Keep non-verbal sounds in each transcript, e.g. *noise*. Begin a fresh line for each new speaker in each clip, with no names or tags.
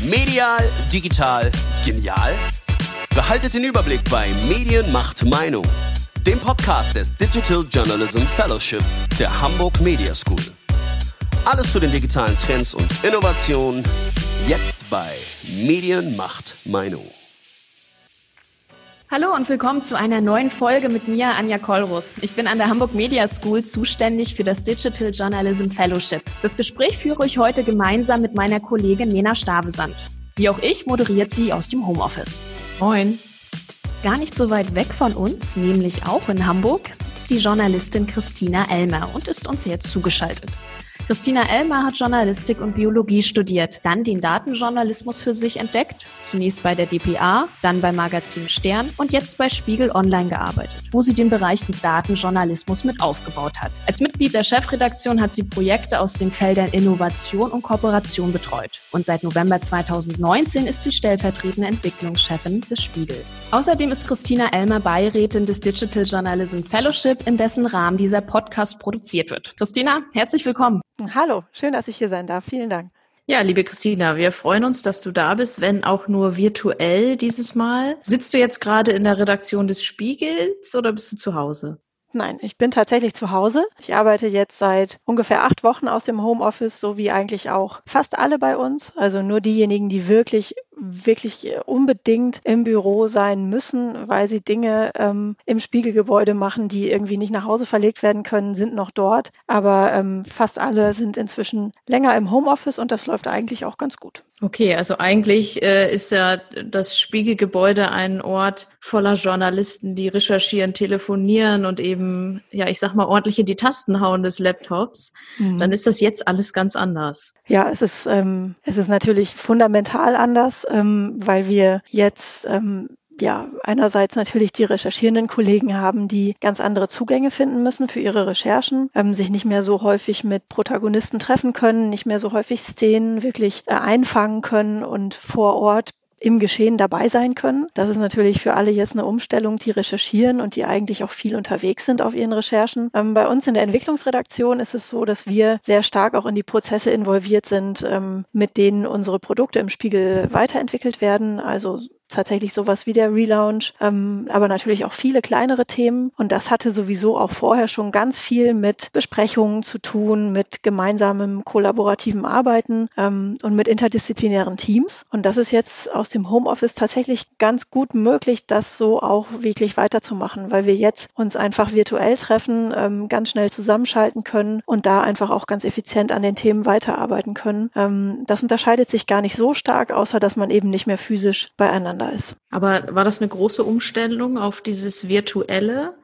Medial, digital, genial? Behaltet den Überblick bei Medien macht Meinung, dem Podcast des Digital Journalism Fellowship der Hamburg Media School. Alles zu den digitalen Trends und Innovationen jetzt bei Medien macht Meinung.
Hallo und willkommen zu einer neuen Folge mit mir, Anja Kolrus. Ich bin an der Hamburg Media School zuständig für das Digital Journalism Fellowship. Das Gespräch führe ich heute gemeinsam mit meiner Kollegin Lena Stavesand. Wie auch ich moderiert sie aus dem Homeoffice.
Moin.
Gar nicht so weit weg von uns, nämlich auch in Hamburg, sitzt die Journalistin Christina Elmer und ist uns jetzt zugeschaltet. Christina Elmer hat Journalistik und Biologie studiert, dann den Datenjournalismus für sich entdeckt, zunächst bei der DPA, dann beim Magazin Stern und jetzt bei Spiegel Online gearbeitet, wo sie den Bereich Datenjournalismus mit aufgebaut hat. Als Mitglied der Chefredaktion hat sie Projekte aus den Feldern Innovation und Kooperation betreut. Und seit November 2019 ist sie stellvertretende Entwicklungschefin des Spiegel. Außerdem ist Christina Elmer Beirätin des Digital Journalism Fellowship, in dessen Rahmen dieser Podcast produziert wird. Christina, herzlich willkommen.
Hallo, schön, dass ich hier sein darf. Vielen Dank.
Ja, liebe Christina, wir freuen uns, dass du da bist, wenn auch nur virtuell dieses Mal. Sitzt du jetzt gerade in der Redaktion des Spiegels oder bist du zu Hause?
Nein, ich bin tatsächlich zu Hause. Ich arbeite jetzt seit ungefähr acht Wochen aus dem Homeoffice, so wie eigentlich auch fast alle bei uns. Also nur diejenigen, die wirklich wirklich unbedingt im Büro sein müssen, weil sie Dinge ähm, im Spiegelgebäude machen, die irgendwie nicht nach Hause verlegt werden können, sind noch dort. Aber ähm, fast alle sind inzwischen länger im Homeoffice und das läuft eigentlich auch ganz gut.
Okay, also eigentlich äh, ist ja das Spiegelgebäude ein Ort voller Journalisten, die recherchieren, telefonieren und eben, ja, ich sag mal, ordentlich in die Tasten hauen des Laptops. Mhm. Dann ist das jetzt alles ganz anders.
Ja, es ist, ähm, es ist natürlich fundamental anders, ähm, weil wir jetzt ähm, ja, einerseits natürlich die recherchierenden Kollegen haben, die ganz andere Zugänge finden müssen für ihre Recherchen, ähm, sich nicht mehr so häufig mit Protagonisten treffen können, nicht mehr so häufig Szenen wirklich äh, einfangen können und vor Ort im Geschehen dabei sein können. Das ist natürlich für alle jetzt eine Umstellung, die recherchieren und die eigentlich auch viel unterwegs sind auf ihren Recherchen. Ähm, bei uns in der Entwicklungsredaktion ist es so, dass wir sehr stark auch in die Prozesse involviert sind, ähm, mit denen unsere Produkte im Spiegel weiterentwickelt werden. Also tatsächlich sowas wie der Relaunch, ähm, aber natürlich auch viele kleinere Themen. Und das hatte sowieso auch vorher schon ganz viel mit Besprechungen zu tun, mit gemeinsamem kollaborativen Arbeiten ähm, und mit interdisziplinären Teams. Und das ist jetzt aus dem Homeoffice tatsächlich ganz gut möglich, das so auch wirklich weiterzumachen, weil wir jetzt uns einfach virtuell treffen, ähm, ganz schnell zusammenschalten können und da einfach auch ganz effizient an den Themen weiterarbeiten können. Ähm, das unterscheidet sich gar nicht so stark, außer dass man eben nicht mehr physisch beieinander miteinander ist.
Aber war das eine große Umstellung auf dieses Virtuelle?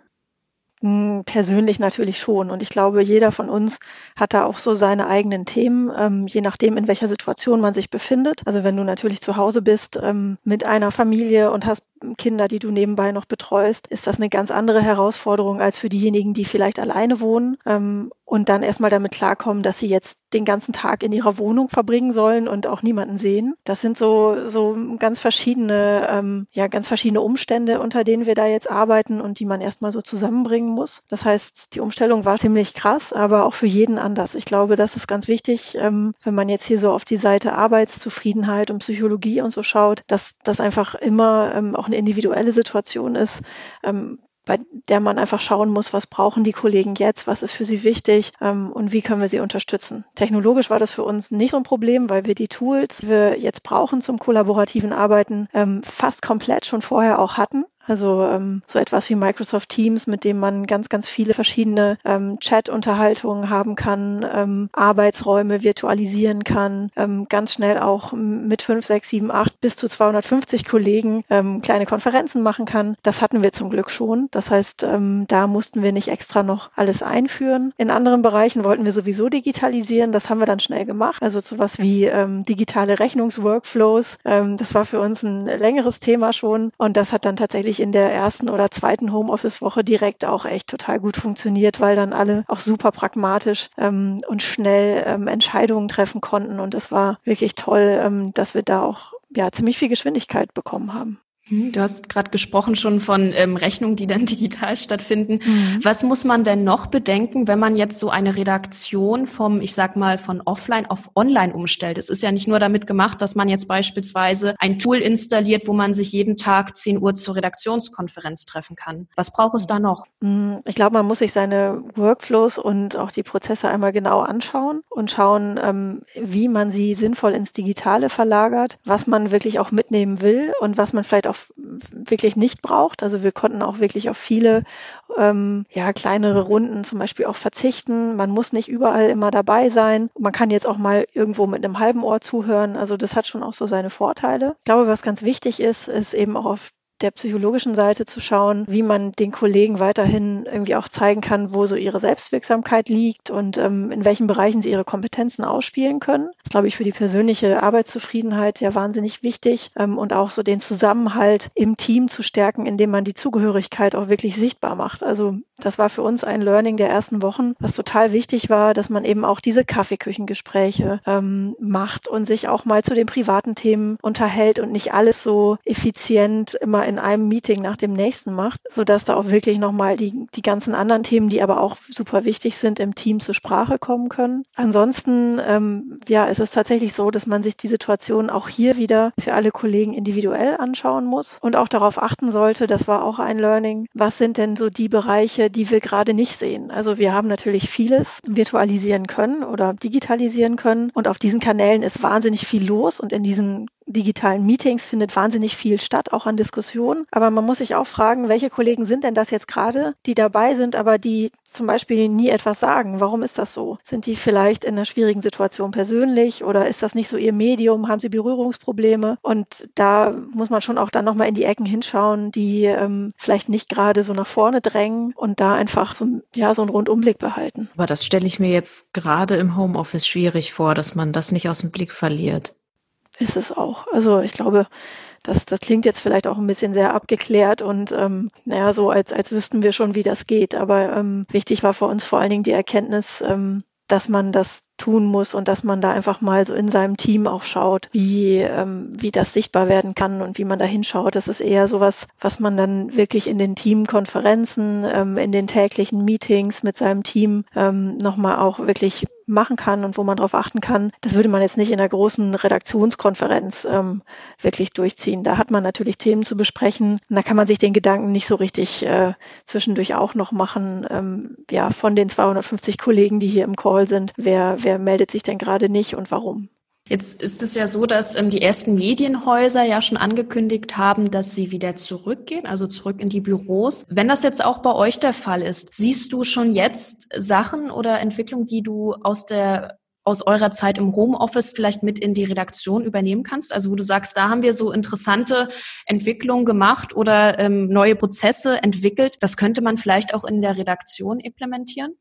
Hm, persönlich natürlich schon. Und ich glaube, jeder von uns hat da auch so seine eigenen Themen, ähm, je nachdem, in welcher Situation man sich befindet. Also wenn du natürlich zu Hause bist ähm, mit einer Familie und hast Kinder, die du nebenbei noch betreust, ist das eine ganz andere Herausforderung als für diejenigen, die vielleicht alleine wohnen ähm, und dann erstmal damit klarkommen, dass sie jetzt den ganzen Tag in ihrer Wohnung verbringen sollen und auch niemanden sehen. Das sind so, so ganz verschiedene, ähm, ja, ganz verschiedene Umstände, unter denen wir da jetzt arbeiten und die man erstmal so zusammenbringen muss. Das heißt, die Umstellung war ziemlich krass, aber auch für jeden anders. Ich glaube, das ist ganz wichtig, ähm, wenn man jetzt hier so auf die Seite Arbeitszufriedenheit und Psychologie und so schaut, dass das einfach immer ähm, auch eine individuelle Situation ist, ähm, bei der man einfach schauen muss, was brauchen die Kollegen jetzt, was ist für sie wichtig ähm, und wie können wir sie unterstützen. Technologisch war das für uns nicht so ein Problem, weil wir die Tools, die wir jetzt brauchen zum kollaborativen Arbeiten, ähm, fast komplett schon vorher auch hatten. Also ähm, so etwas wie Microsoft Teams, mit dem man ganz, ganz viele verschiedene ähm, Chat-Unterhaltungen haben kann, ähm, Arbeitsräume virtualisieren kann, ähm, ganz schnell auch mit 5, 6, 7, 8 bis zu 250 Kollegen ähm, kleine Konferenzen machen kann. Das hatten wir zum Glück schon. Das heißt, ähm, da mussten wir nicht extra noch alles einführen. In anderen Bereichen wollten wir sowieso digitalisieren. Das haben wir dann schnell gemacht. Also sowas wie ähm, digitale Rechnungsworkflows. Ähm, das war für uns ein längeres Thema schon. Und das hat dann tatsächlich wirklich in der ersten oder zweiten Homeoffice-Woche direkt auch echt total gut funktioniert, weil dann alle auch super pragmatisch ähm, und schnell ähm, Entscheidungen treffen konnten. Und es war wirklich toll, ähm, dass wir da auch ja ziemlich viel Geschwindigkeit bekommen haben.
Hm, du hast gerade gesprochen schon von ähm, Rechnungen, die dann *laughs* digital stattfinden. Mhm. Was muss man denn noch bedenken, wenn man jetzt so eine Redaktion vom, ich sag mal, von offline auf online umstellt? Es ist ja nicht nur damit gemacht, dass man jetzt beispielsweise ein Tool installiert, wo man sich jeden Tag 10 Uhr zur Redaktionskonferenz treffen kann. Was braucht es da noch?
Hm, ich glaube, man muss sich seine Workflows und auch die Prozesse einmal genau anschauen und schauen, ähm, wie man sie sinnvoll ins Digitale verlagert, was man wirklich auch mitnehmen will und was man vielleicht auch wirklich nicht braucht. Also wir konnten auch wirklich auf viele ähm, ja, kleinere Runden zum Beispiel auch verzichten. Man muss nicht überall immer dabei sein. Man kann jetzt auch mal irgendwo mit einem halben Ohr zuhören. Also das hat schon auch so seine Vorteile. Ich glaube, was ganz wichtig ist, ist eben auch auf der psychologischen Seite zu schauen, wie man den Kollegen weiterhin irgendwie auch zeigen kann, wo so ihre Selbstwirksamkeit liegt und ähm, in welchen Bereichen sie ihre Kompetenzen ausspielen können. Das glaube ich, für die persönliche Arbeitszufriedenheit ja wahnsinnig wichtig ähm, und auch so den Zusammenhalt im Team zu stärken, indem man die Zugehörigkeit auch wirklich sichtbar macht. Also das war für uns ein Learning der ersten Wochen, was total wichtig war, dass man eben auch diese Kaffeeküchengespräche ähm, macht und sich auch mal zu den privaten Themen unterhält und nicht alles so effizient immer in einem Meeting nach dem nächsten macht, sodass da auch wirklich nochmal die, die ganzen anderen Themen, die aber auch super wichtig sind, im Team zur Sprache kommen können. Ansonsten, ähm, ja, ist es tatsächlich so, dass man sich die Situation auch hier wieder für alle Kollegen individuell anschauen muss und auch darauf achten sollte, das war auch ein Learning, was sind denn so die Bereiche, die wir gerade nicht sehen. Also wir haben natürlich vieles virtualisieren können oder digitalisieren können und auf diesen Kanälen ist wahnsinnig viel los und in diesen digitalen Meetings findet wahnsinnig viel statt, auch an Diskussionen. Aber man muss sich auch fragen, welche Kollegen sind denn das jetzt gerade, die dabei sind, aber die zum Beispiel nie etwas sagen. Warum ist das so? Sind die vielleicht in einer schwierigen Situation persönlich oder ist das nicht so ihr Medium? Haben sie Berührungsprobleme? Und da muss man schon auch dann nochmal in die Ecken hinschauen, die ähm, vielleicht nicht gerade so nach vorne drängen und da einfach so, ja, so einen Rundumblick behalten.
Aber das stelle ich mir jetzt gerade im Homeoffice schwierig vor, dass man das nicht aus dem Blick verliert
ist es auch. Also ich glaube, das, das klingt jetzt vielleicht auch ein bisschen sehr abgeklärt und ähm, naja, so als, als wüssten wir schon, wie das geht. Aber ähm, wichtig war für uns vor allen Dingen die Erkenntnis, ähm, dass man das tun muss und dass man da einfach mal so in seinem Team auch schaut, wie, ähm, wie das sichtbar werden kann und wie man da hinschaut. Das ist eher sowas, was man dann wirklich in den Teamkonferenzen, ähm, in den täglichen Meetings mit seinem Team ähm, nochmal auch wirklich machen kann und wo man darauf achten kann. Das würde man jetzt nicht in einer großen Redaktionskonferenz ähm, wirklich durchziehen. Da hat man natürlich Themen zu besprechen. Und da kann man sich den Gedanken nicht so richtig äh, zwischendurch auch noch machen. Ähm, ja, von den 250 Kollegen, die hier im Call sind, wer, wer meldet sich denn gerade nicht und warum?
Jetzt ist es ja so, dass ähm, die ersten Medienhäuser ja schon angekündigt haben, dass sie wieder zurückgehen, also zurück in die Büros. Wenn das jetzt auch bei euch der Fall ist, siehst du schon jetzt Sachen oder Entwicklungen, die du aus der aus eurer Zeit im Homeoffice vielleicht mit in die Redaktion übernehmen kannst? Also wo du sagst, da haben wir so interessante Entwicklungen gemacht oder ähm, neue Prozesse entwickelt. Das könnte man vielleicht auch in der Redaktion implementieren?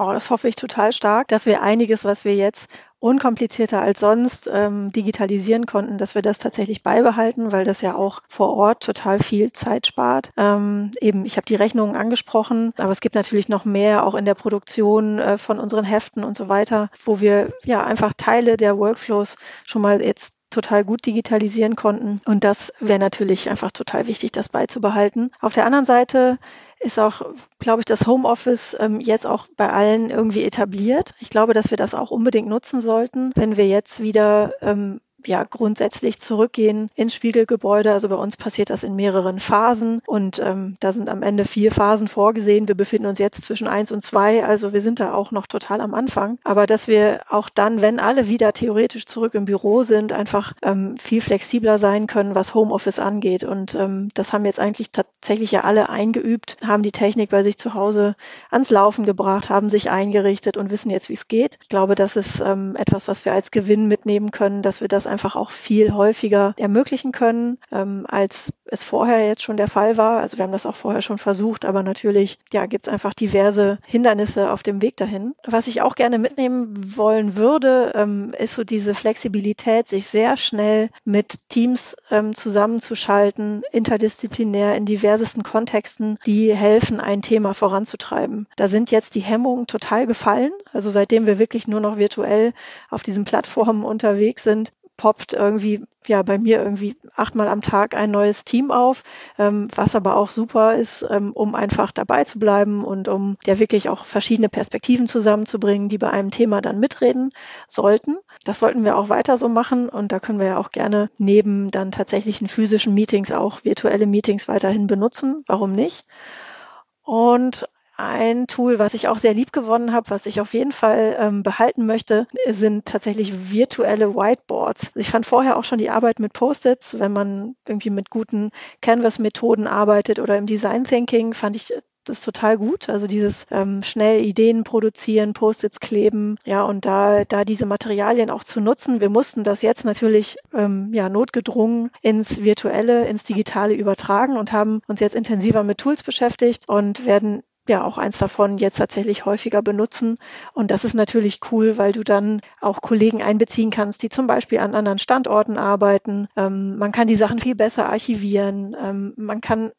Oh, das hoffe ich total stark, dass wir einiges, was wir jetzt unkomplizierter als sonst ähm, digitalisieren konnten, dass wir das tatsächlich beibehalten, weil das ja auch vor Ort total viel Zeit spart. Ähm, eben, ich habe die Rechnungen angesprochen, aber es gibt natürlich noch mehr auch in der Produktion äh, von unseren Heften und so weiter, wo wir ja einfach Teile der Workflows schon mal jetzt total gut digitalisieren konnten. Und das wäre natürlich einfach total wichtig, das beizubehalten. Auf der anderen Seite ist auch, glaube ich, das Homeoffice ähm, jetzt auch bei allen irgendwie etabliert. Ich glaube, dass wir das auch unbedingt nutzen sollten, wenn wir jetzt wieder ähm, ja grundsätzlich zurückgehen ins Spiegelgebäude. Also bei uns passiert das in mehreren Phasen und ähm, da sind am Ende vier Phasen vorgesehen. Wir befinden uns jetzt zwischen eins und zwei, also wir sind da auch noch total am Anfang. Aber dass wir auch dann, wenn alle wieder theoretisch zurück im Büro sind, einfach ähm, viel flexibler sein können, was Homeoffice angeht. Und ähm, das haben jetzt eigentlich tatsächlich ja alle eingeübt, haben die Technik bei sich zu Hause ans Laufen gebracht, haben sich eingerichtet und wissen jetzt, wie es geht. Ich glaube, das ist ähm, etwas, was wir als Gewinn mitnehmen können, dass wir das einfach auch viel häufiger ermöglichen können, ähm, als es vorher jetzt schon der Fall war. Also wir haben das auch vorher schon versucht, aber natürlich ja, gibt es einfach diverse Hindernisse auf dem Weg dahin. Was ich auch gerne mitnehmen wollen würde, ähm, ist so diese Flexibilität, sich sehr schnell mit Teams ähm, zusammenzuschalten, interdisziplinär in diversesten Kontexten, die helfen, ein Thema voranzutreiben. Da sind jetzt die Hemmungen total gefallen. Also seitdem wir wirklich nur noch virtuell auf diesen Plattformen unterwegs sind, poppt irgendwie ja bei mir irgendwie achtmal am Tag ein neues Team auf, ähm, was aber auch super ist, ähm, um einfach dabei zu bleiben und um ja wirklich auch verschiedene Perspektiven zusammenzubringen, die bei einem Thema dann mitreden sollten. Das sollten wir auch weiter so machen und da können wir ja auch gerne neben dann tatsächlichen physischen Meetings auch virtuelle Meetings weiterhin benutzen. Warum nicht? Und ein Tool, was ich auch sehr lieb gewonnen habe, was ich auf jeden Fall ähm, behalten möchte, sind tatsächlich virtuelle Whiteboards. Also ich fand vorher auch schon die Arbeit mit Post-its, wenn man irgendwie mit guten Canvas-Methoden arbeitet oder im Design Thinking, fand ich das total gut. Also dieses ähm, schnell Ideen produzieren, Post-its kleben, ja, und da, da diese Materialien auch zu nutzen. Wir mussten das jetzt natürlich ähm, ja notgedrungen ins Virtuelle, ins Digitale übertragen und haben uns jetzt intensiver mit Tools beschäftigt und werden ja auch eins davon jetzt tatsächlich häufiger benutzen. Und das ist natürlich cool, weil du dann auch Kollegen einbeziehen kannst, die zum Beispiel an anderen Standorten arbeiten. Ähm, man kann die Sachen viel besser archivieren. Ähm, man kann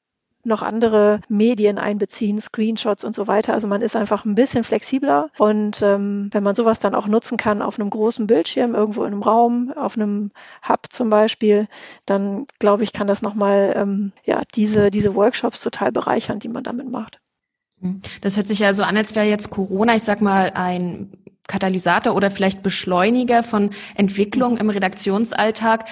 noch andere Medien einbeziehen, Screenshots und so weiter. Also man ist einfach ein bisschen flexibler und ähm, wenn man sowas dann auch nutzen kann auf einem großen Bildschirm, irgendwo in einem Raum, auf einem Hub zum Beispiel, dann glaube ich, kann das nochmal ähm, ja, diese, diese Workshops total bereichern, die man damit macht.
Mhm. Das hört sich ja so an, als wäre jetzt Corona, ich sag mal, ein Katalysator oder vielleicht Beschleuniger von Entwicklung im Redaktionsalltag,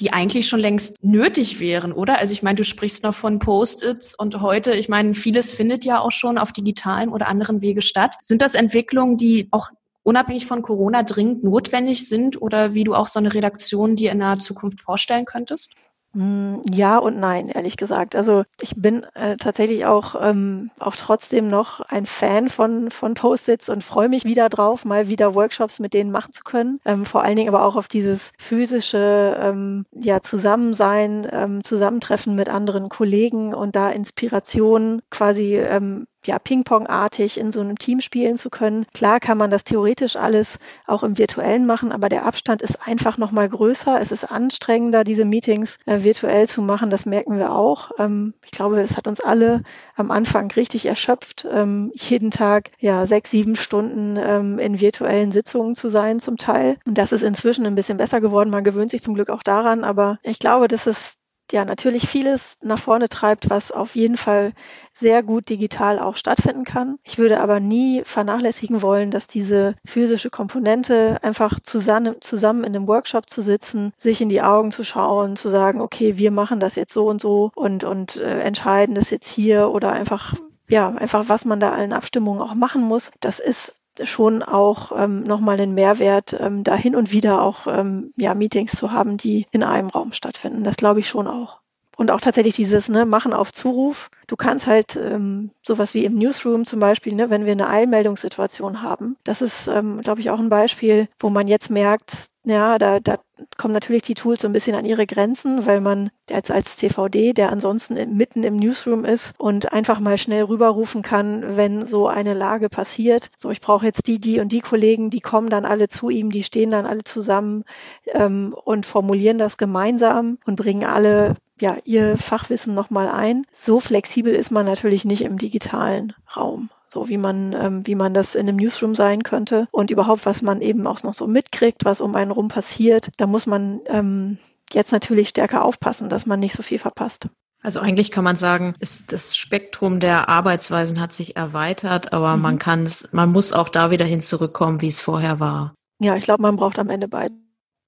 die eigentlich schon längst nötig wären, oder? Also ich meine, du sprichst noch von Post-its und heute, ich meine, vieles findet ja auch schon auf digitalen oder anderen Wege statt. Sind das Entwicklungen, die auch unabhängig von Corona dringend notwendig sind oder wie du auch so eine Redaktion dir in naher Zukunft vorstellen könntest?
Hm, ja und nein, ehrlich gesagt. Also ich bin äh, tatsächlich auch, ähm, auch trotzdem noch ein Fan von, von Post-its und freue mich wieder drauf, mal wieder Workshops mit denen machen zu können. Ähm, vor allen Dingen aber auch auf dieses physische ähm, ja, Zusammensein, ähm, Zusammentreffen mit anderen Kollegen und da Inspiration quasi ähm, ja, Ping-Pong-artig in so einem Team spielen zu können. Klar kann man das theoretisch alles auch im Virtuellen machen, aber der Abstand ist einfach nochmal größer. Es ist anstrengender, diese Meetings äh, virtuell zu machen. Das merken wir auch. Ähm, ich glaube, es hat uns alle am Anfang richtig erschöpft, ähm, jeden Tag ja sechs, sieben Stunden ähm, in virtuellen Sitzungen zu sein zum Teil. Und das ist inzwischen ein bisschen besser geworden. Man gewöhnt sich zum Glück auch daran, aber ich glaube, dass es ja natürlich vieles nach vorne treibt, was auf jeden Fall sehr gut digital auch stattfinden kann. Ich würde aber nie vernachlässigen wollen, dass diese physische Komponente einfach zusammen, zusammen in einem Workshop zu sitzen, sich in die Augen zu schauen, zu sagen, okay, wir machen das jetzt so und so und, und äh, entscheiden das jetzt hier oder einfach ja, einfach was man da allen Abstimmungen auch machen muss. Das ist schon auch ähm, nochmal einen Mehrwert, ähm, da hin und wieder auch ähm, ja, Meetings zu haben, die in einem Raum stattfinden. Das glaube ich schon auch. Und auch tatsächlich dieses ne, Machen auf Zuruf. Du kannst halt ähm, sowas wie im Newsroom zum Beispiel, ne, wenn wir eine Eilmeldungssituation haben. Das ist, ähm, glaube ich, auch ein Beispiel, wo man jetzt merkt, ja, da, da kommen natürlich die Tools so ein bisschen an ihre Grenzen, weil man jetzt als CVD, der ansonsten mitten im Newsroom ist und einfach mal schnell rüberrufen kann, wenn so eine Lage passiert. So, ich brauche jetzt die, die und die Kollegen, die kommen dann alle zu ihm, die stehen dann alle zusammen ähm, und formulieren das gemeinsam und bringen alle ja ihr Fachwissen nochmal ein. So flexibel ist man natürlich nicht im digitalen Raum so wie man, ähm, wie man das in einem Newsroom sein könnte und überhaupt, was man eben auch noch so mitkriegt, was um einen rum passiert. Da muss man ähm, jetzt natürlich stärker aufpassen, dass man nicht so viel verpasst.
Also eigentlich kann man sagen, ist das Spektrum der Arbeitsweisen hat sich erweitert, aber mhm. man kann es, man muss auch da wieder hin zurückkommen, wie es vorher war.
Ja, ich glaube, man braucht am Ende beides.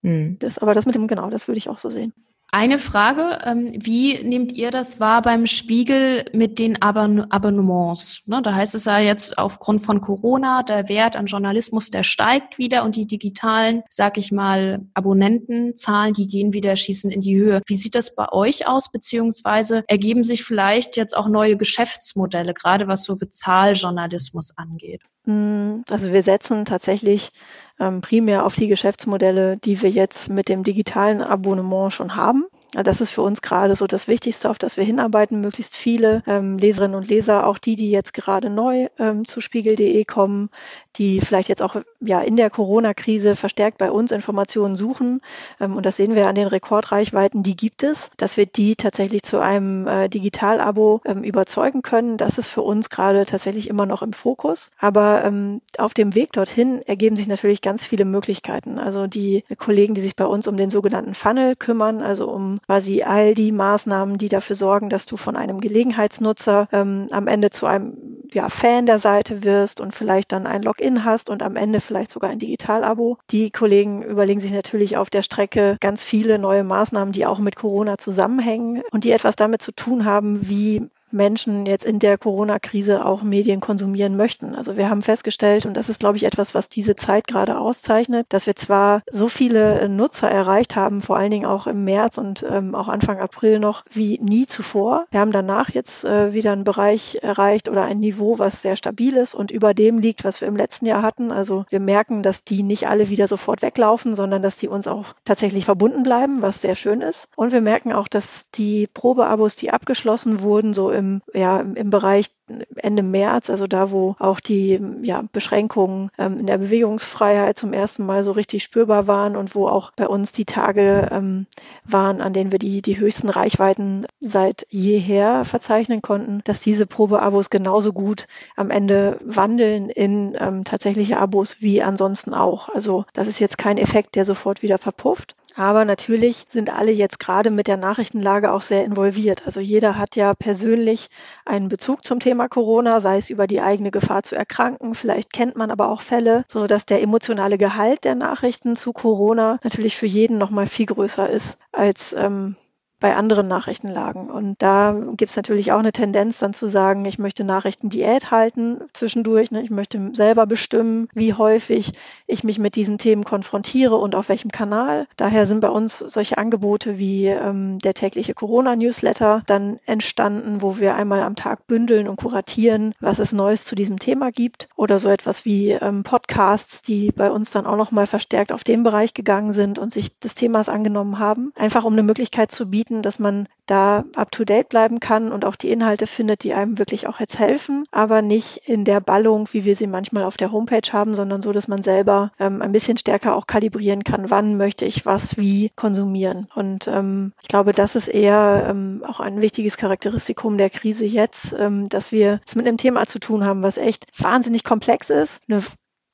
Mhm. Das, aber das mit dem, genau, das würde ich auch so sehen.
Eine Frage, ähm, wie nehmt ihr das wahr beim Spiegel mit den Abonnements? Ne, da heißt es ja jetzt aufgrund von Corona, der Wert an Journalismus, der steigt wieder und die digitalen, sag ich mal, Abonnentenzahlen, die gehen wieder, schießen in die Höhe. Wie sieht das bei euch aus? Beziehungsweise ergeben sich vielleicht jetzt auch neue Geschäftsmodelle, gerade was so Bezahljournalismus angeht?
Mm, also wir setzen tatsächlich ähm, primär auf die Geschäftsmodelle, die wir jetzt mit dem digitalen Abonnement schon haben. Das ist für uns gerade so das Wichtigste, auf das wir hinarbeiten, möglichst viele ähm, Leserinnen und Leser, auch die, die jetzt gerade neu ähm, zu spiegel.de kommen, die vielleicht jetzt auch ja in der Corona-Krise verstärkt bei uns Informationen suchen. Ähm, und das sehen wir an den Rekordreichweiten, die gibt es, dass wir die tatsächlich zu einem äh, Digital-Abo ähm, überzeugen können. Das ist für uns gerade tatsächlich immer noch im Fokus. Aber ähm, auf dem Weg dorthin ergeben sich natürlich ganz viele Möglichkeiten. Also die Kollegen, die sich bei uns um den sogenannten Funnel kümmern, also um quasi all die Maßnahmen, die dafür sorgen, dass du von einem Gelegenheitsnutzer ähm, am Ende zu einem ja, Fan der Seite wirst und vielleicht dann ein Login hast und am Ende vielleicht sogar ein Digital-Abo. Die Kollegen überlegen sich natürlich auf der Strecke ganz viele neue Maßnahmen, die auch mit Corona zusammenhängen und die etwas damit zu tun haben, wie Menschen jetzt in der Corona-Krise auch Medien konsumieren möchten. Also wir haben festgestellt, und das ist, glaube ich, etwas, was diese Zeit gerade auszeichnet, dass wir zwar so viele Nutzer erreicht haben, vor allen Dingen auch im März und ähm, auch Anfang April noch, wie nie zuvor. Wir haben danach jetzt äh, wieder einen Bereich erreicht oder ein Niveau, was sehr stabil ist und über dem liegt, was wir im letzten Jahr hatten. Also wir merken, dass die nicht alle wieder sofort weglaufen, sondern dass die uns auch tatsächlich verbunden bleiben, was sehr schön ist. Und wir merken auch, dass die Probeabos, die abgeschlossen wurden, so im, ja, im Bereich Ende März, also da, wo auch die ja, Beschränkungen ähm, in der Bewegungsfreiheit zum ersten Mal so richtig spürbar waren und wo auch bei uns die Tage ähm, waren, an denen wir die, die höchsten Reichweiten seit jeher verzeichnen konnten, dass diese Probeabos genauso gut am Ende wandeln in ähm, tatsächliche Abos wie ansonsten auch. Also das ist jetzt kein Effekt, der sofort wieder verpufft. Aber natürlich sind alle jetzt gerade mit der Nachrichtenlage auch sehr involviert. Also jeder hat ja persönlich einen Bezug zum Thema Corona, sei es über die eigene Gefahr zu erkranken. Vielleicht kennt man aber auch Fälle, so dass der emotionale Gehalt der Nachrichten zu Corona natürlich für jeden noch mal viel größer ist als ähm, bei anderen Nachrichtenlagen. Und da gibt es natürlich auch eine Tendenz dann zu sagen, ich möchte Nachrichten Diät halten zwischendurch. Ne? Ich möchte selber bestimmen, wie häufig ich mich mit diesen Themen konfrontiere und auf welchem Kanal. Daher sind bei uns solche Angebote wie ähm, der tägliche Corona-Newsletter dann entstanden, wo wir einmal am Tag bündeln und kuratieren, was es Neues zu diesem Thema gibt. Oder so etwas wie ähm, Podcasts, die bei uns dann auch nochmal verstärkt auf den Bereich gegangen sind und sich des Themas angenommen haben. Einfach um eine Möglichkeit zu bieten, bieten, dass man da up-to-date bleiben kann und auch die Inhalte findet, die einem wirklich auch jetzt helfen, aber nicht in der Ballung, wie wir sie manchmal auf der Homepage haben, sondern so, dass man selber ähm, ein bisschen stärker auch kalibrieren kann, wann möchte ich was wie konsumieren. Und ähm, ich glaube, das ist eher ähm, auch ein wichtiges Charakteristikum der Krise jetzt, ähm, dass wir es mit einem Thema zu tun haben, was echt wahnsinnig komplex ist, eine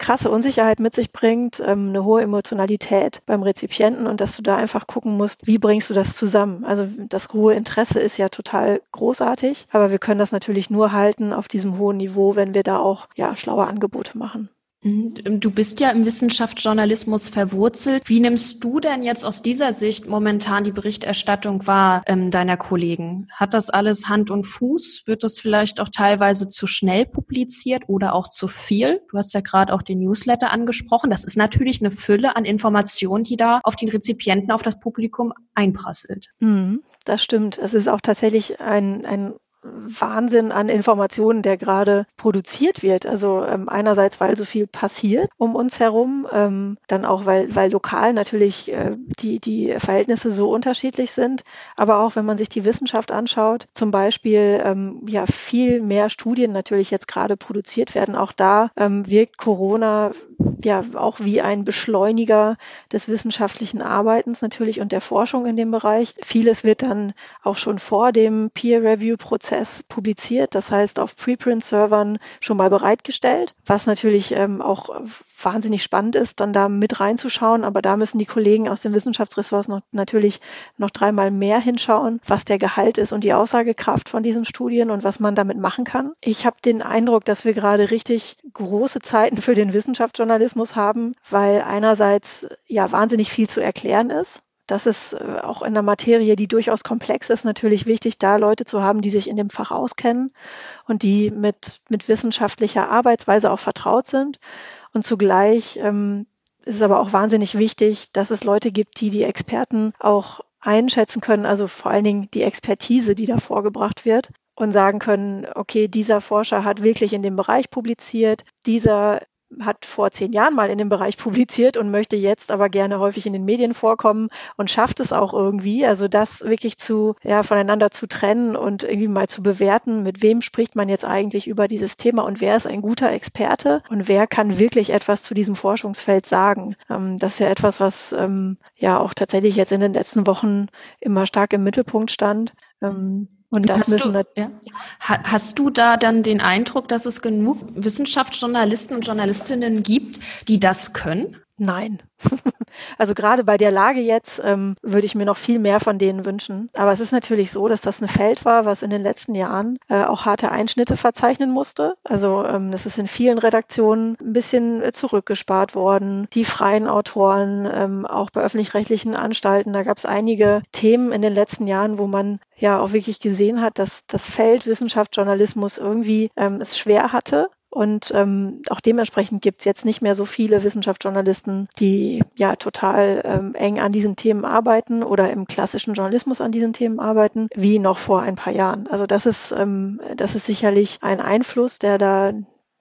krasse Unsicherheit mit sich bringt, ähm, eine hohe Emotionalität beim Rezipienten und dass du da einfach gucken musst, wie bringst du das zusammen. Also das hohe Interesse ist ja total großartig, aber wir können das natürlich nur halten auf diesem hohen Niveau, wenn wir da auch ja schlaue Angebote machen.
Mhm. Du bist ja im Wissenschaftsjournalismus verwurzelt. Wie nimmst du denn jetzt aus dieser Sicht momentan die Berichterstattung wahr ähm, deiner Kollegen? Hat das alles Hand und Fuß? Wird das vielleicht auch teilweise zu schnell publiziert oder auch zu viel? Du hast ja gerade auch den Newsletter angesprochen. Das ist natürlich eine Fülle an Informationen, die da auf den Rezipienten, auf das Publikum einprasselt.
Mhm. Das stimmt. Es ist auch tatsächlich ein, ein Wahnsinn an Informationen, der gerade produziert wird. Also ähm, einerseits, weil so viel passiert um uns herum, ähm, dann auch, weil, weil lokal natürlich äh, die, die Verhältnisse so unterschiedlich sind, aber auch, wenn man sich die Wissenschaft anschaut, zum Beispiel ähm, ja viel mehr Studien natürlich jetzt gerade produziert werden. Auch da ähm, wirkt Corona ja auch wie ein Beschleuniger des wissenschaftlichen Arbeitens natürlich und der Forschung in dem Bereich. Vieles wird dann auch schon vor dem Peer-Review-Prozess Prozess publiziert, das heißt auf Preprint-Servern schon mal bereitgestellt, was natürlich ähm, auch wahnsinnig spannend ist, dann da mit reinzuschauen. Aber da müssen die Kollegen aus den Wissenschaftsressorts noch, natürlich noch dreimal mehr hinschauen, was der Gehalt ist und die Aussagekraft von diesen Studien und was man damit machen kann. Ich habe den Eindruck, dass wir gerade richtig große Zeiten für den Wissenschaftsjournalismus haben, weil einerseits ja wahnsinnig viel zu erklären ist das ist äh, auch in der Materie, die durchaus komplex ist, natürlich wichtig, da Leute zu haben, die sich in dem Fach auskennen und die mit, mit wissenschaftlicher Arbeitsweise auch vertraut sind. Und zugleich ähm, ist es aber auch wahnsinnig wichtig, dass es Leute gibt, die die Experten auch einschätzen können, also vor allen Dingen die Expertise, die da vorgebracht wird und sagen können, okay, dieser Forscher hat wirklich in dem Bereich publiziert, dieser hat vor zehn Jahren mal in dem Bereich *laughs* publiziert und möchte jetzt aber gerne häufig in den Medien vorkommen und schafft es auch irgendwie. Also das wirklich zu, ja, voneinander zu trennen und irgendwie mal zu bewerten, mit wem spricht man jetzt eigentlich über dieses Thema und wer ist ein guter Experte und wer kann wirklich etwas zu diesem Forschungsfeld sagen. Ähm, das ist ja etwas, was ähm, ja auch tatsächlich jetzt in den letzten Wochen immer stark im Mittelpunkt stand. Ähm,
und das hast müssen du, ja. Hast du da dann den Eindruck, dass es genug Wissenschaftsjournalisten und Journalistinnen gibt, die das können?
Nein. *laughs* Also gerade bei der Lage jetzt ähm, würde ich mir noch viel mehr von denen wünschen. Aber es ist natürlich so, dass das ein Feld war, was in den letzten Jahren äh, auch harte Einschnitte verzeichnen musste. Also ähm, das ist in vielen Redaktionen ein bisschen äh, zurückgespart worden. Die freien Autoren, ähm, auch bei öffentlich-rechtlichen Anstalten, da gab es einige Themen in den letzten Jahren, wo man ja auch wirklich gesehen hat, dass das Feld Wissenschaftsjournalismus irgendwie ähm, es schwer hatte und ähm, auch dementsprechend gibt es jetzt nicht mehr so viele Wissenschaftsjournalisten, die ja total ähm, eng an diesen Themen arbeiten oder im klassischen Journalismus an diesen Themen arbeiten, wie noch vor ein paar Jahren. Also das ist, ähm, das ist sicherlich ein Einfluss, der da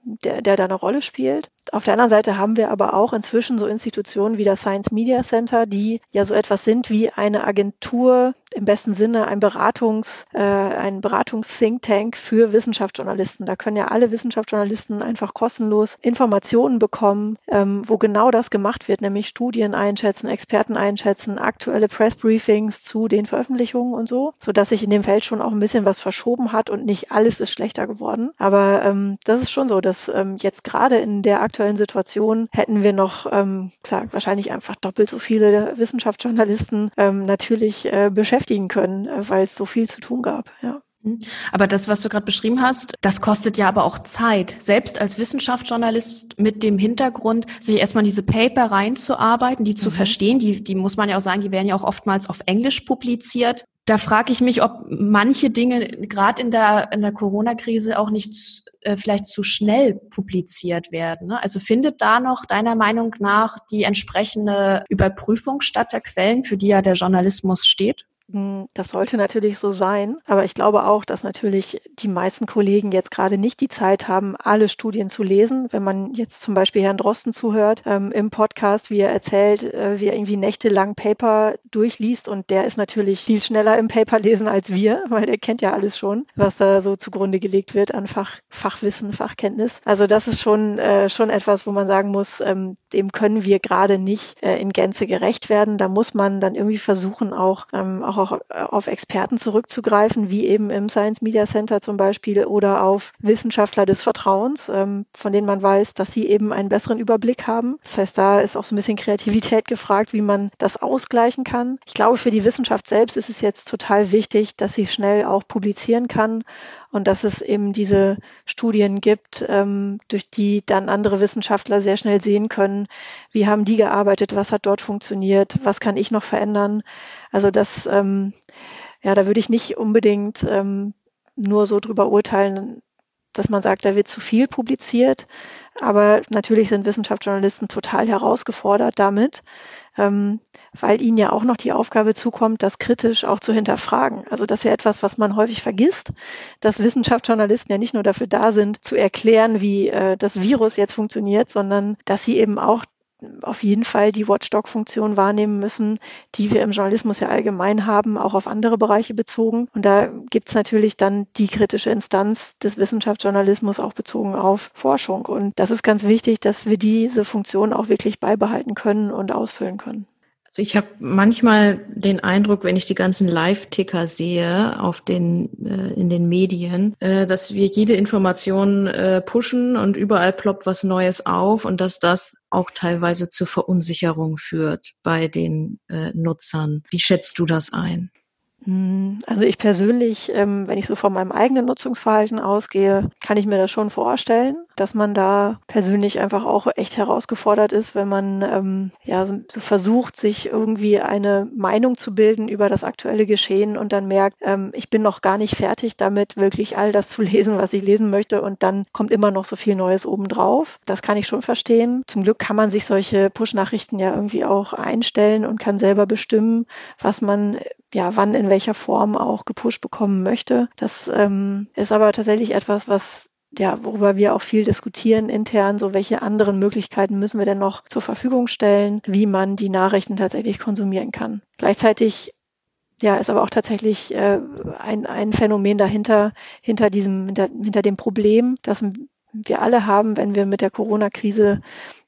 der, der da eine Rolle spielt. Auf der anderen Seite haben wir aber auch inzwischen so Institutionen wie das Science Media Center, die ja so etwas sind wie eine Agentur, im besten Sinne ein Beratungs, äh, ein Beratungs-Think Tank für Wissenschaftsjournalisten. Da können ja alle Wissenschaftsjournalisten einfach kostenlos Informationen bekommen, ähm, wo genau das gemacht wird, nämlich Studien einschätzen, Experten einschätzen, aktuelle Pressbriefings zu den Veröffentlichungen und so, so dass sich in dem Feld schon auch ein bisschen was verschoben hat und nicht alles ist schlechter geworden. Aber ähm, das ist schon so, dass ähm, jetzt gerade in der aktuellen Situation hätten wir noch, ähm, klar, wahrscheinlich einfach doppelt so viele Wissenschaftsjournalisten ähm, natürlich äh, beschäftigen können, äh, weil es so viel zu tun gab. Ja.
Mhm. Aber das, was du gerade beschrieben hast, das kostet ja aber auch Zeit. Selbst als Wissenschaftsjournalist mit dem Hintergrund, sich erstmal in diese Paper reinzuarbeiten, die zu mhm. verstehen, die, die muss man ja auch sagen, die werden ja auch oftmals auf Englisch publiziert da frage ich mich, ob manche Dinge gerade in der, in der Corona-Krise auch nicht äh, vielleicht zu schnell publiziert werden. Ne? Also findet da noch deiner Meinung nach die entsprechende Überprüfung statt der Quellen, für die ja der Journalismus steht?
Hm, das sollte natürlich so sein, aber ich glaube auch, dass natürlich die meisten Kollegen jetzt gerade nicht die Zeit haben, alle Studien zu lesen. Wenn man jetzt zum Beispiel Herrn Drosten zuhört ähm, im Podcast, wie er erzählt, äh, wie er irgendwie nächtelang Paper durchliest und der ist natürlich viel schneller im Paper lesen als wir, *laughs* weil der kennt ja alles schon, was da so zugrunde gelegt wird an Fach, Fachwissen, Fachkenntnis. Also das ist schon, äh, schon etwas, wo man sagen muss, ähm, dem können wir gerade nicht äh, in Gänze gerecht werden. Da muss man dann irgendwie versuchen, auch, ähm, auch auch äh, auf Experten zurückzugreifen, wie eben im Science Media Center zum Beispiel oder auf Wissenschaftler des Vertrauens, ähm, von denen man weiß, dass sie eben einen besseren Überblick haben. Das heißt, da ist auch so ein bisschen Kreativität gefragt, wie man das ausgleichen kann. Ich glaube, für die Wissenschaft selbst ist es jetzt total wichtig, dass sie schnell auch publizieren kann und dass es eben diese Studien gibt, ähm, durch die dann andere Wissenschaftler sehr schnell sehen können, wie haben die gearbeitet, was hat dort funktioniert, was kann ich noch verändern. Also das, ähm, ja, da würde ich nicht unbedingt ähm, nur so drüber urteilen, dass man sagt, da wird zu viel publiziert. Aber natürlich sind Wissenschaftsjournalisten total herausgefordert damit, ähm, weil ihnen ja auch noch die Aufgabe zukommt, das kritisch auch zu hinterfragen. Also das ist ja etwas, was man häufig vergisst, dass Wissenschaftsjournalisten ja nicht nur dafür da sind, zu erklären, wie äh, das Virus jetzt funktioniert, sondern dass sie eben auch auf jeden Fall die Watchdog-Funktion wahrnehmen müssen, die wir im Journalismus ja allgemein haben, auch auf andere Bereiche bezogen. Und da gibt es natürlich dann die kritische Instanz des Wissenschaftsjournalismus auch bezogen auf Forschung. Und das ist ganz wichtig, dass wir diese Funktion auch wirklich beibehalten können und ausfüllen können.
Also ich habe manchmal den Eindruck, wenn ich die ganzen Live-Ticker sehe auf den äh, in den Medien, äh, dass wir jede Information äh, pushen und überall ploppt was Neues auf und dass das auch teilweise zur Verunsicherung führt bei den äh, Nutzern. Wie schätzt du das ein?
Hm, also ich persönlich, ähm, wenn ich so von meinem eigenen Nutzungsverhalten ausgehe, kann ich mir das schon vorstellen, dass man da persönlich einfach auch echt herausgefordert ist, wenn man ähm, ja so, versucht, sich irgendwie eine Meinung zu bilden über das aktuelle Geschehen und dann merkt, ähm, ich bin noch gar nicht fertig damit, wirklich all das zu *laughs* lesen, was ich lesen möchte und dann kommt immer noch so viel Neues obendrauf. Das kann ich schon verstehen. Zum Glück kann man sich solche Push-Nachrichten ja irgendwie auch einstellen und kann selber bestimmen, was man ja, wann in welcher Form auch gepusht bekommen möchte. Das ähm, ist aber tatsächlich etwas, was ja, worüber wir auch viel diskutieren intern, so welche anderen Möglichkeiten müssen wir denn noch zur Verfügung stellen, wie man die Nachrichten tatsächlich konsumieren kann. Gleichzeitig ja, ist aber auch tatsächlich äh, ein, ein Phänomen dahinter, hinter diesem, hinter, hinter dem Problem, das wir alle haben, wenn wir mit der Corona-Krise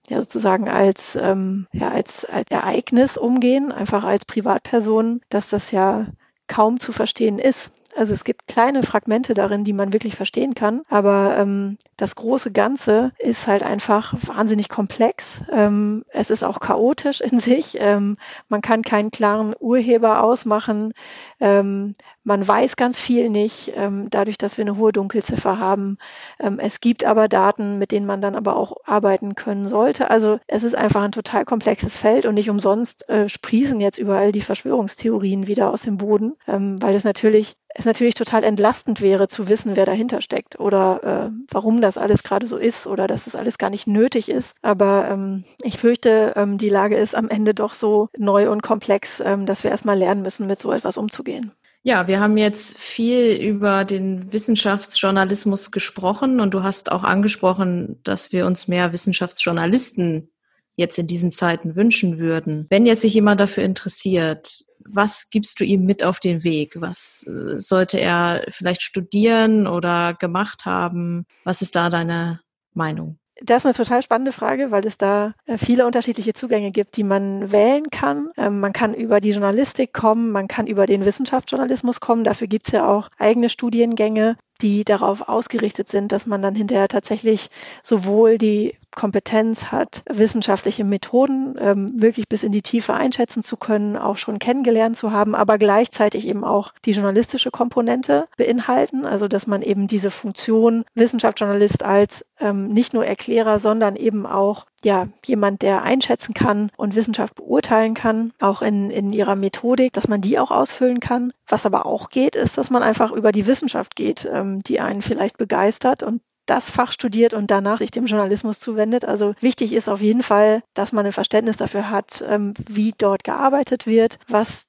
ja sozusagen als, ähm, ja, als, als Ereignis umgehen, einfach als Privatperson, dass das ja kaum zu verstehen ist. Also es gibt kleine Fragmente darin, die man wirklich verstehen kann, aber ähm, das große Ganze ist halt einfach wahnsinnig komplex. Ähm, es ist auch chaotisch in *laughs* sich. Ähm, man kann keinen klaren Urheber ausmachen. Ähm, man weiß ganz viel nicht, ähm, dadurch, dass wir eine hohe Dunkelziffer haben. Ähm, es gibt aber Daten, mit denen man dann aber auch arbeiten können sollte. Also es ist einfach ein total komplexes Feld und nicht umsonst äh, sprießen jetzt überall die Verschwörungstheorien wieder aus dem Boden, ähm, weil es natürlich es natürlich total entlastend wäre zu wissen, wer dahinter steckt oder äh, warum das alles gerade so ist oder dass es alles gar nicht nötig ist. Aber ähm, ich fürchte, ähm, die Lage ist am Ende doch so neu und komplex, ähm, dass wir erstmal lernen müssen, mit so etwas umzugehen.
Ja, wir haben jetzt viel über den Wissenschaftsjournalismus gesprochen und du hast auch angesprochen, dass wir uns mehr Wissenschaftsjournalisten jetzt in diesen Zeiten wünschen würden. Wenn jetzt sich jemand dafür interessiert, was gibst du ihm mit auf den Weg? Was äh, sollte er vielleicht studieren oder gemacht haben? Was ist da deine Meinung?
Das ist eine total spannende Frage, weil es da äh, viele unterschiedliche Zugänge gibt, die man wählen kann. Ähm, man kann über die Journalistik kommen, man kann über den Wissenschaftsjournalismus kommen. Dafür gibt es ja auch eigene Studiengänge die darauf ausgerichtet sind, dass man dann hinterher tatsächlich sowohl die Kompetenz hat, wissenschaftliche Methoden ähm, wirklich bis in die Tiefe einschätzen zu können, auch schon kennengelernt zu haben, aber gleichzeitig eben auch die journalistische Komponente beinhalten, also dass man eben diese Funktion Wissenschaftsjournalist als ähm, nicht nur Erklärer, sondern eben auch ja jemand, der einschätzen kann und Wissenschaft beurteilen kann, auch in, in ihrer Methodik, dass man die auch ausfüllen kann. Was aber auch geht, ist, dass man einfach über die Wissenschaft geht, ähm, die einen vielleicht begeistert und das Fach studiert und danach sich dem Journalismus zuwendet. Also wichtig ist auf jeden Fall, dass man ein Verständnis dafür hat, ähm, wie dort gearbeitet wird, was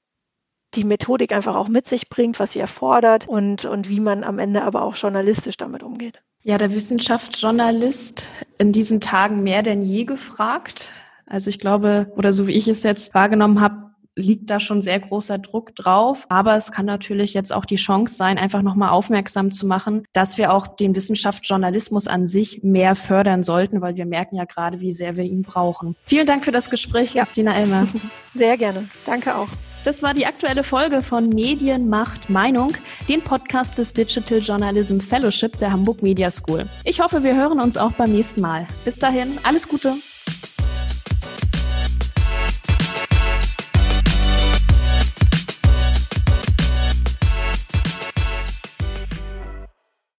die Methodik einfach auch mit sich bringt, was sie erfordert und, und wie man am Ende aber auch journalistisch damit umgeht.
Ja, der Wissenschaftsjournalist in diesen Tagen mehr denn je gefragt. Also ich glaube, oder so wie ich es jetzt wahrgenommen habe, liegt da schon sehr großer Druck drauf. Aber es kann natürlich jetzt auch die Chance sein, einfach nochmal aufmerksam zu machen, dass wir auch den Wissenschaftsjournalismus an sich mehr fördern sollten, weil wir merken ja gerade, wie sehr wir ihn brauchen. Vielen Dank für das Gespräch, ja. Christina Elmer. *laughs*
Sehr gerne. Danke auch.
Das war die aktuelle Folge von Medien macht Meinung, den Podcast des Digital Journalism Fellowship der Hamburg Media School. Ich hoffe, wir hören uns auch beim nächsten Mal. Bis dahin, alles Gute.